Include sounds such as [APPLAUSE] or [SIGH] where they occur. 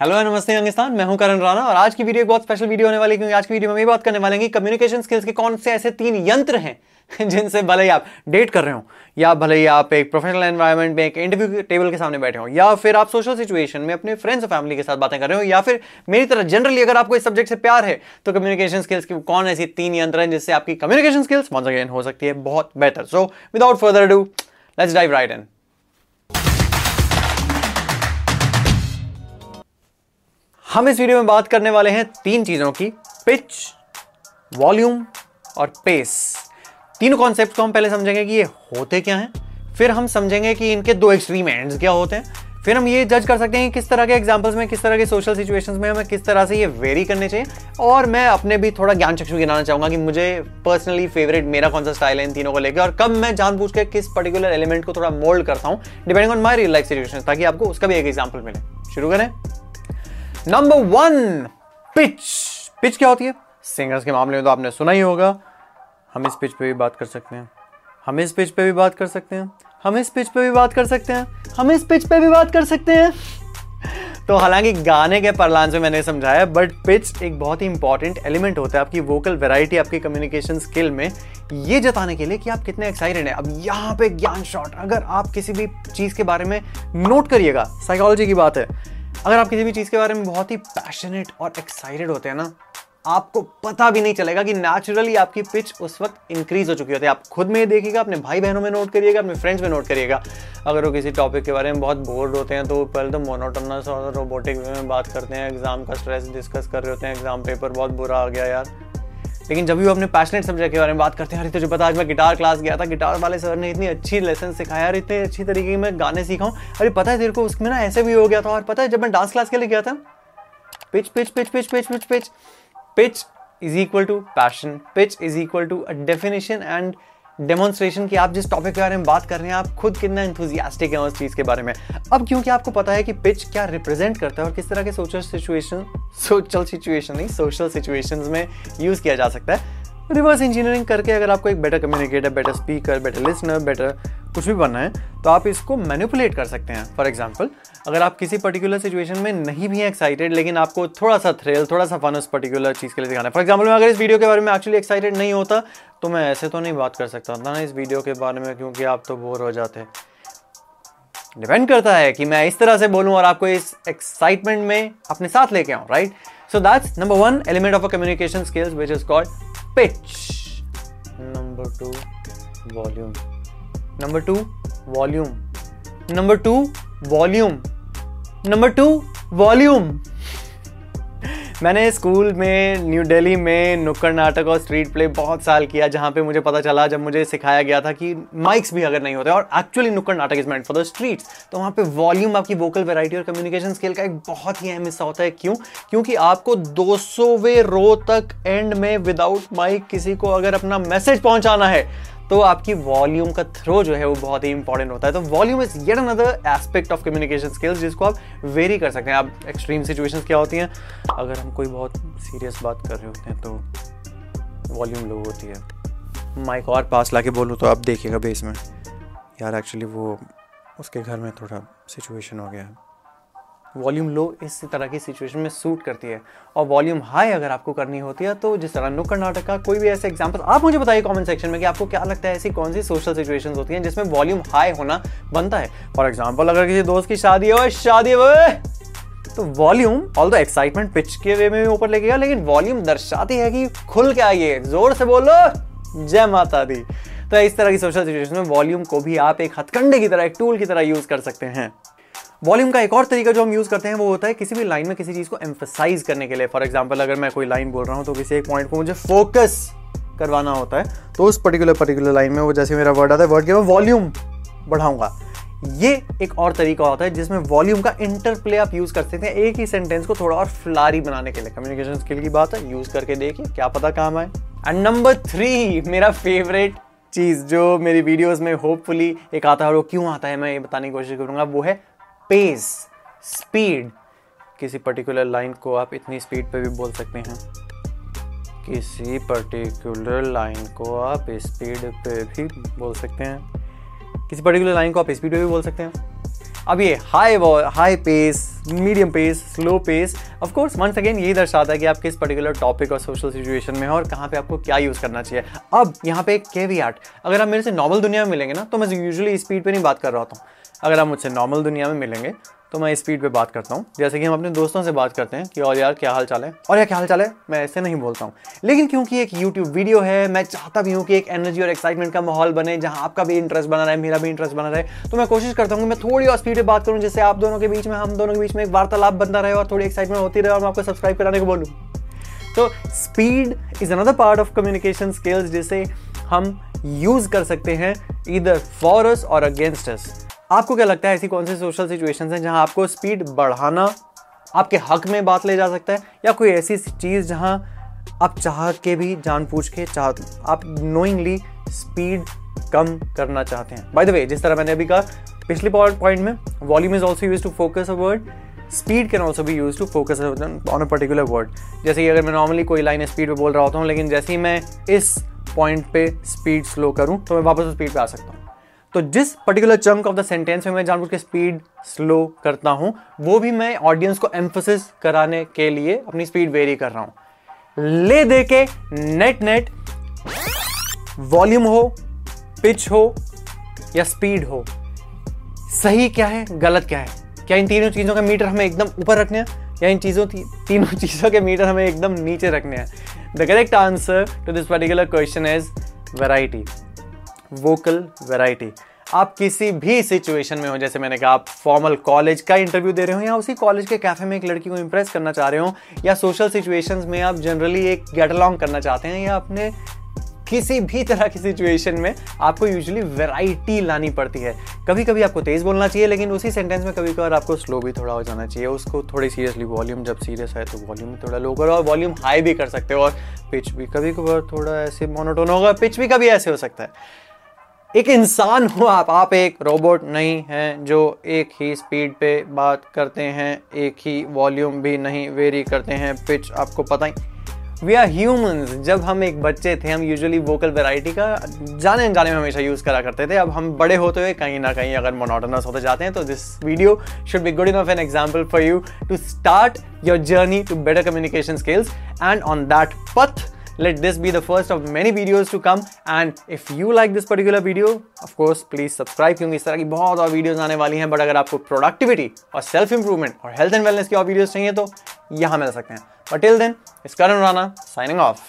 Hello नमस्ते पाकिस्तान मैं हूँ करण राणा और आज की वीडियो एक बहुत स्पेशल वीडियो होने वाली क्योंकि आज की वीडियो में ये बात करने वाले हैं कि कम्युनिकेशन स्किल्स के कौन से ऐसे तीन यंत्र हैं [LAUGHS] जिनसे भले ही आप डेट कर रहे हो, या भले ही आप एक प्रोफेशनल एनवायरनमेंट में एक इंटरव्यू टेबल के सामने बैठे हो, या फिर आप सोशल सिचुएशन में अपने फ्रेंड्स और फैमिली के साथ बातें कर रहे हो, या फिर मेरी तरह जनरली अगर आपको इस सब्जेक्ट से प्यार है तो कम्युनिकेशन स्किल्स की कौन ऐसी तीन यंत्र हैं जिससे आपकी कम्युनिकेशन स्किल्स वंस अगेन हो सकती है बहुत बेहतर so without further ado let's dive right in हम इस वीडियो में बात करने वाले हैं तीन चीज़ों की पिच वॉल्यूम और पेस तीनों कॉन्सेप्ट को हम पहले समझेंगे कि ये होते क्या हैं, फिर हम समझेंगे कि इनके दो एक्सट्रीम एंड्स क्या होते हैं, फिर हम ये जज कर सकते हैं कि किस तरह के एग्जांपल्स में, किस तरह के सोशल सिचुएशंस में हमें किस तरह से ये वेरी करने चाहिए। और मैं अपने भी थोड़ा ज्ञान चक्षु गिनाना चाहूँगा कि मुझे पर्सनली फेवरेट मेरा कौन सा स्टाइल है इन तीनों को लेकर और कब मैं जानबूझ के किस पर्टिकुलर एलिमेंट को थोड़ा मोल्ड करता हूँ depending on my real life situation ताकि आपको उसका भी एक एग्ज़ाम्पल मिले। शुरू करें। नंबर वन पिच पिच क्या होती है? सिंगर्स के मामले में तो आपने सुना ही होगा। हम इस पिच पे भी बात कर सकते हैं। हम इस पिच पे भी बात कर सकते हैं। हम इस पिच पे भी बात कर सकते हैं। हम इस पिच पे भी बात कर सकते हैं। तो हालाँकि गाने के परलान से मैंने समझाया बट पिच एक बहुत ही इंपॉर्टेंट एलिमेंट होता है आपकी वोकल वेराइटी आपकी कम्युनिकेशन स्किल में। ये जताने के लिए कि आप कितने एक्साइटेड हैं। अब यहाँ पे ज्ञान शॉट अगर आप किसी भी चीज़ के बारे में नोट करिएगा साइकोलॉजी की बात है। अगर आप किसी भी चीज़ के बारे में बहुत ही पैशनेट और एक्साइटेड होते हैं ना, आपको पता भी नहीं चलेगा कि नेचुरली आपकी पिच उस वक्त इंक्रीज हो चुकी होती है। आप खुद में देखिएगा, अपने भाई बहनों में नोट करिएगा, अपने फ्रेंड्स में नोट करिएगा। अगर वो किसी टॉपिक के बारे में बहुत बोर्ड होते हैं तो पहले तो मोनोटोनस और रोबोटिक वे में बात करते हैं। एग्ज़ाम का स्ट्रेस डिस्कस कर रहे होते हैं एग्ज़ाम पेपर बहुत बुरा आ गया यार। लेकिन जब भी वो अपने पैशनेट सब्जेक्ट के बारे में बात करते हैं अरे तुझे पता आज मैं गिटार क्लास गया था। गिटार वाले सर ने इतनी अच्छी लेसन सिखाया और इतने अच्छी तरीके में गाने सीखा अरे, पता है तेरे को, उसमें ना ऐसे भी हो गया था और पता है जब मैं डांस क्लास के लिए गया था pitch pitch pitch pitch pitch pitch pitch pitch is equal to passion pitch is equal to a definition and demonstration की आप जिस टॉपिक के बारे में बात कर रहे हैं, आप खुद कितना इंथुजियास्टिक हैं उस चीज़ के बारे में। अब क्योंकि आपको पता है कि पिच क्या रिप्रेजेंट करता है और किस तरह के सोशल सिचुएशन सोशल सिचुएशन नहीं सोशल सिचुएशंस में यूज़ किया जा सकता है। रिवर्स इंजीनियरिंग करके अगर आपको एक better communicator better speaker better listener better कुछ भी बनना है तो आप इसको मैनिपुलेट कर सकते हैं। फॉर एग्ज़ाम्पल अगर आप किसी पर्टिकुलर सिचुएशन में नहीं भी हैं एक्साइटेड लेकिन आपको थोड़ा सा थ्रिल थोड़ा सा फन उस पर्टिकुलर चीज़ के लिए दिखाना है। फॉर एग्ज़ाम्पल मैं अगर इस वीडियो के बारे में एक्चुअली एक्साइटेड नहीं होता तो मैं ऐसे तो नहीं बात कर सकता। ना इस वीडियो के बारे में, क्योंकि आप तो बोर हो जाते डिपेंड करता है कि मैं इस तरह से बोलूँ और आपको इस एक्साइटमेंट में अपने साथ लेके आऊँ right so that's number one element of a communication skills which is called pitch number two volume. Number two, volume. Number two, volume. Number two, volume. मैंने स्कूल में न्यू दिल्ली में नुक्कड़ नाटक और स्ट्रीट प्ले बहुत साल किया जहाँ पे मुझे पता चला जब मुझे सिखाया गया था कि माइक्स भी अगर नहीं होते और एक्चुअली नुक्कड़ नाटक is meant for the streets तो वहाँ पे वॉल्यूम आपकी वोकल वेराइटी और कम्युनिकेशन स्किल का एक बहुत ही अहम हिस्सा होता है क्यों क्योंकि आपको 200वें रो तक एंड में विदाउट माइक किसी को अगर अपना मैसेज पहुंचाना है तो आपकी वॉल्यूम का थ्रो जो है वो बहुत ही इंपॉर्टेंट होता है। तो volume is yet another aspect of communication skills जिसको आप वेरी कर सकते हैं। आप एक्सट्रीम सिचुएशंस क्या होती हैं? अगर हम कोई बहुत सीरियस बात कर रहे होते हैं तो वॉल्यूम लो होती है। माइक और पास ला के बोलूँ तो आप देखिएगा बेस में। यार एक्चुअली वो उसके घर में थोड़ा सिचुएशन हो गया है। वॉल्यूम लो इस तरह की सिचुएशन में सूट करती है। और वॉल्यूम हाई अगर आपको करनी होती है तो जिस तरह नुक्कड़ नाटक का कोई भी ऐसे एग्ज़ाम्पल आप मुझे बताइए कमेंट सेक्शन में कि आपको क्या लगता है ऐसी कौन सी सोशल सिचुएशन होती हैं जिसमें वॉल्यूम हाई होना बनता है। फॉर एग्ज़ाम्पल अगर किसी दोस्त की शादी हो शादी हो तो वॉल्यूम ऑल एक्साइटमेंट पिच के वे में ऊपर लेके गया, लेकिन वॉल्यूम दर्शाती है कि खुल के आइए, ज़ोर से बोलो, जय माता दी। तो इस तरह की सोशल सिचुएशन में वॉल्यूम को भी आप एक हथकंडे की तरह, एक टूल की तरह यूज़ कर सकते हैं। वॉल्यूम का एक और तरीका जो हम यूज़ करते हैं, वो होता है किसी भी लाइन में किसी चीज़ को एम्फोसाइज करने के लिए। फॉर एग्ज़ाम्पल अगर मैं कोई लाइन बोल रहा हूँ तो किसी एक पॉइंट को मुझे फोकस करवाना होता है तो उस पर्टिकुलर पर्टिकुलर लाइन में वो जैसे मेरा वर्ड आता है वर्ड के मैं वॉल्यूम बढ़ाऊँगा। ये एक और तरीका होता है जिसमें वॉल्यूम का इंटरप्ले आप यूज़ कर सकते हैं। एक ही सेंटेंस को थोड़ा और फ्लारी बनाने के लिए। कम्युनिकेशन स्किल की बात है यूज़ करके देखिए, क्या पता काम आए। एंड नंबर थ्री मेरा फेवरेट चीज़ जो मेरी वीडियोस में होपफुली एक आता है और वो क्यों आता है, मैं ये बताने की कोशिश करूँगा, वो है पेस, स्पीड, किसी पर्टिकुलर लाइन को आप इतनी स्पीड पे भी बोल सकते हैं। किसी पर्टिकुलर लाइन को आप स्पीड पे भी बोल सकते हैं। किसी पर्टिकुलर लाइन को आप स्पीड पे भी बोल सकते हैं। अब ये high high pace medium pace slow pace of course once again यही दर्शाता है कि आप किस पर्टिकुलर टॉपिक और सोशल सिचुएशन में हो और कहाँ पे आपको क्या यूज़ करना चाहिए। अब यहाँ पे एक आर्ट अगर आप मेरे से नॉर्मल दुनिया में मिलेंगे ना तो मैं यूजुअली स्पीड पर नहीं बात कर रहा होता हूँ। अगर आप मुझसे नॉर्मल दुनिया में मिलेंगे तो मैं स्पीड पे बात करता हूँ। जैसे कि हम अपने दोस्तों से बात करते हैं कि और यार, क्या हाल चाल है? और यार, क्या हाल चाल है? मैं ऐसे नहीं बोलता हूँ। लेकिन क्योंकि एक यूट्यूब वीडियो है, मैं चाहता भी हूँ कि एक एनर्जी और एक्साइटमेंट का माहौल बने, जहाँ आपका भी इंटरेस्ट बना रहे, मेरा भी इंटरेस्ट बना रहे। तो मैं कोशिश करता हूँ कि मैं थोड़ी और स्पीड पर बात करूँ, जिससे आप दोनों के बीच में, हम दोनों के बीच में एक वार्तालाप बनता रहे और थोड़ी एक्साइटमेंट होती रहे और मैं आपको सब्सक्राइब कराने को बोलूँ। तो speed is another part of communication skills जिसे हम यूज़ कर सकते हैं इधर फॉर अस और अगेंस्ट अस आपको क्या लगता है ऐसी कौन सी सोशल सिचुएशंस हैं जहाँ आपको स्पीड बढ़ाना, आपके हक में बात ले जा सकता है, या कोई ऐसी चीज़ जहाँ आप चाह के भी जान पूछ के चाह, आप नोइंगली स्पीड कम करना चाहते हैं। बाय द वे जिस तरह मैंने अभी कहा, पिछले पॉइंट में volume is also use to focus a word speed can also भी use to focus on a particular word जैसे कि अगर मैं नॉर्मली कोई लाइन स्पीड पे बोल रहा होता हूँ, लेकिन जैसे ही मैं इस पॉइंट पे स्पीड स्लो करूँ तो मैं वापस उस स्पीड पे आ सकता हूँ। तो जिस particular chunk of the sentence में मैं जानबूझ के स्पीड स्लो करता हूँ वो भी मैं ऑडियंस को एम्फोसिस कराने के लिए अपनी स्पीड वेरी कर रहा हूँ। ले दे के नेट नेट वॉल्यूम हो पिच हो या स्पीड हो सही क्या है गलत क्या है? क्या इन तीनों चीज़ों का मीटर हमें एकदम ऊपर रखने हैं? या इन चीज़ों ती, तीनों [LAUGHS] चीज़ों के मीटर हमें एकदम नीचे रखने हैं? The correct answer to this particular question is variety vocal variety आप किसी भी सिचुएशन में हो, जैसे मैंने कहा, आप फॉर्मल कॉलेज का इंटरव्यू दे रहे हो या उसी कॉलेज के कैफ़े में एक लड़की को इंप्रेस करना चाह रहे हो या सोशल सिचुएशंस में आप जनरली एक गेट अलॉन्ग करना चाहते हैं या अपने किसी भी तरह की सिचुएशन में आपको यूजुअली वैरायटी लानी पड़ती है। कभी कभी आपको तेज बोलना चाहिए, लेकिन उसी सेंटेंस में कभी कभार आपको स्लो भी थोड़ा हो जाना चाहिए। उसको थोड़ी सीरियसली वॉल्यूम जब सीरियस है तो वॉल्यूम थोड़ा लो करो और वॉल्यूम हाई भी कर सकते हो और पिच भी कभी कभार थोड़ा ऐसे मोनोटोन होगा पिच भी कभी ऐसे हो सकता है। एक इंसान हो आप आप एक रोबोट नहीं हैं जो एक ही स्पीड पे बात करते हैं, एक ही वॉल्यूम भी नहीं वेरी करते हैं पिच आपको पता ही। वी आर ह्यूमंस जब हम एक बच्चे थे, हम यूजुअली वोकल वेराइटी का जाने अनजाने में हमेशा यूज़ करा करते थे। अब हम बड़े होते हुए कहीं ना कहीं अगर मोनोटनस होते जाते हैं तो this video should be good enough an example for you to start your journey to better communication skills and on that path let this be the first of many videos to come. And if you like this particular video, of course, please subscribe, क्योंकि इस तरह की बहुत और videos आने वाली हैं but अगर आपको प्रोडक्टिविटी और सेल्फ इंप्रूवमेंट और हेल्थ एंड वेलनेस की और वीडियोस चाहिए तो यहाँ मिल सकते हैं। बट टिल देन इस करण राना साइनिंग ऑफ़